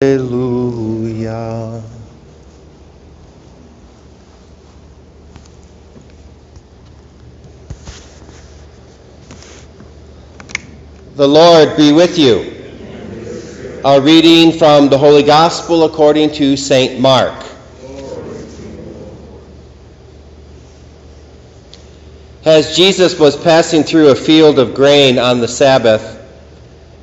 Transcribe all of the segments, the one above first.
Hallelujah. The Lord be with you. A reading from the Holy Gospel according to St. Mark. As Jesus was passing through a field of grain on the Sabbath,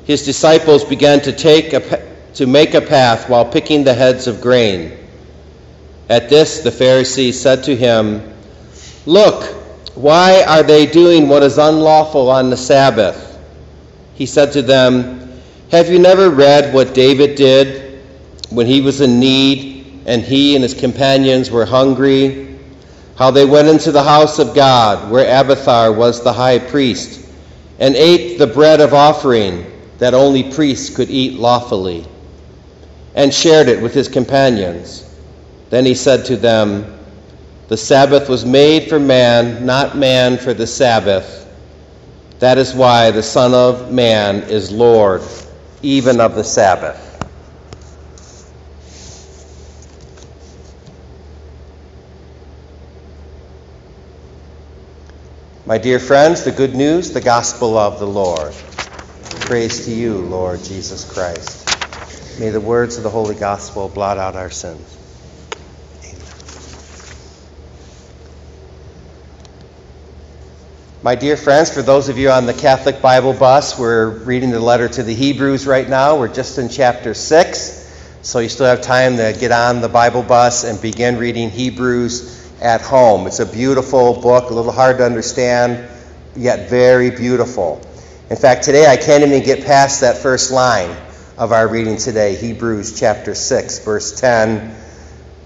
his disciples began to take a to make a path while picking the heads of grain. At this, the Pharisees said to him, Look, why are they doing what is unlawful on the Sabbath? He said to them, Have you never read what David did when he was in need and he and his companions were hungry? How they went into the house of God, where Abiathar was the high priest, and ate the bread of offering that only priests could eat lawfully and shared it with his companions. Then he said to them, The Sabbath was made for man, not man for the Sabbath. That is why the Son of Man is Lord, even of the Sabbath. My dear friends, the good news, the gospel of the Lord. Praise to you, Lord Jesus Christ. May the words of the Holy Gospel blot out our sins. Amen. My dear friends, for those of you on the Catholic Bible bus, we're reading the letter to the Hebrews right now. We're just in chapter 6, so you still have time to get on the Bible bus and begin reading Hebrews at home. It's a beautiful book, a little hard to understand, yet very beautiful. In fact, today I can't even get past that first line of our reading today, Hebrews chapter 6, verse 10.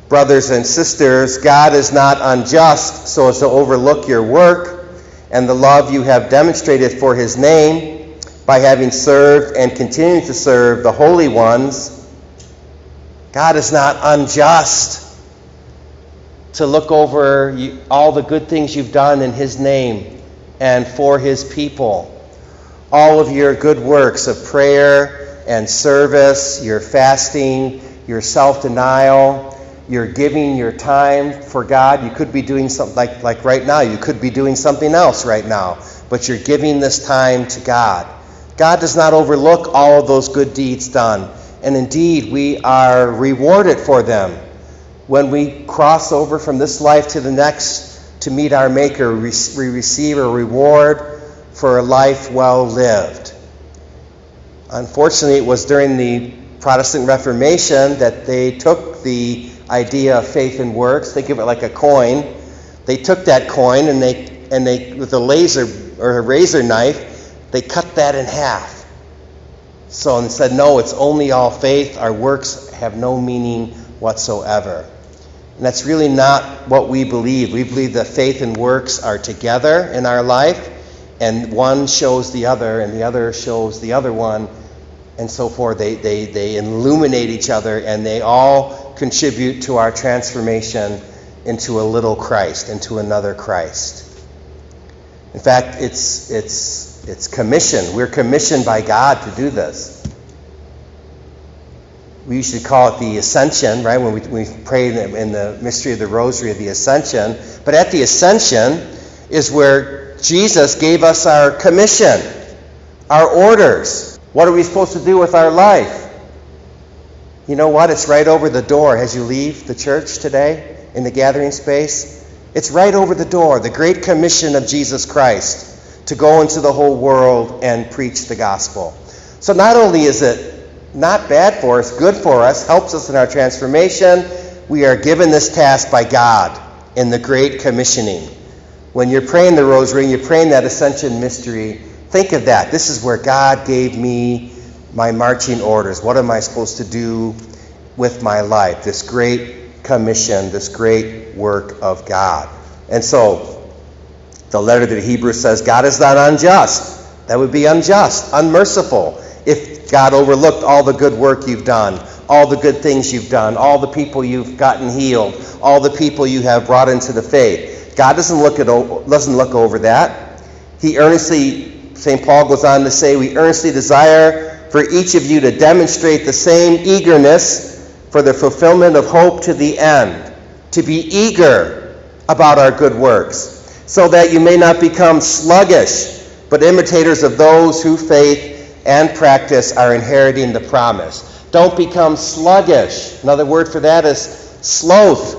Brothers and sisters, God is not unjust so as to overlook your work and the love you have demonstrated for his name by having served and continuing to serve the holy ones. God is not unjust to look over all the good things you've done in his name and for his people. All of your good works of prayer and service, your fasting, your self denial, your giving your time for God. You could be doing something like, like right now, you could be doing something else right now, but you're giving this time to God. God does not overlook all of those good deeds done, and indeed, we are rewarded for them. When we cross over from this life to the next to meet our Maker, we receive a reward for a life well lived. Unfortunately, it was during the Protestant Reformation that they took the idea of faith and works, think of it like a coin. They took that coin and they, and they with a laser or a razor knife, they cut that in half. So and said, no, it's only all faith. Our works have no meaning whatsoever. And that's really not what we believe. We believe that faith and works are together in our life, and one shows the other, and the other shows the other one, and so forth. They, they, they illuminate each other and they all contribute to our transformation into a little Christ, into another Christ. In fact, it's, it's, it's commissioned. We're commissioned by God to do this. We usually call it the ascension, right? When we, we pray in the, in the mystery of the rosary of the ascension. But at the ascension is where Jesus gave us our commission, our orders. What are we supposed to do with our life? You know what? It's right over the door as you leave the church today in the gathering space. It's right over the door, the great commission of Jesus Christ to go into the whole world and preach the gospel. So not only is it not bad for us, good for us, helps us in our transformation, we are given this task by God in the great commissioning. When you're praying the rosary you're praying that ascension mystery, Think of that. This is where God gave me my marching orders. What am I supposed to do with my life? This great commission, this great work of God. And so, the letter to the Hebrews says, God is not unjust. That would be unjust, unmerciful, if God overlooked all the good work you've done, all the good things you've done, all the people you've gotten healed, all the people you have brought into the faith. God doesn't look, at, doesn't look over that. He earnestly St. Paul goes on to say, We earnestly desire for each of you to demonstrate the same eagerness for the fulfillment of hope to the end, to be eager about our good works, so that you may not become sluggish, but imitators of those who faith and practice are inheriting the promise. Don't become sluggish. Another word for that is sloth.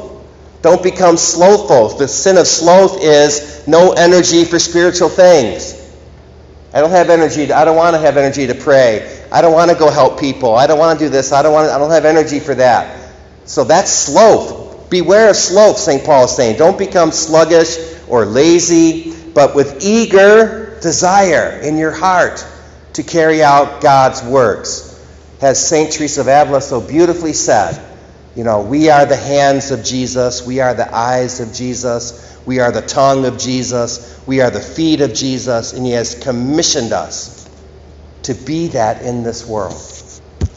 Don't become slothful. The sin of sloth is no energy for spiritual things. I don't have energy. To, I don't want to have energy to pray. I don't want to go help people. I don't want to do this. I don't want. To, I don't have energy for that. So that's sloth. Beware of sloth. St. Paul is saying. Don't become sluggish or lazy, but with eager desire in your heart to carry out God's works. As St. Teresa of Avila so beautifully said, you know, we are the hands of Jesus, we are the eyes of Jesus, we are the tongue of Jesus, we are the feet of Jesus, and He has commissioned us to be that in this world.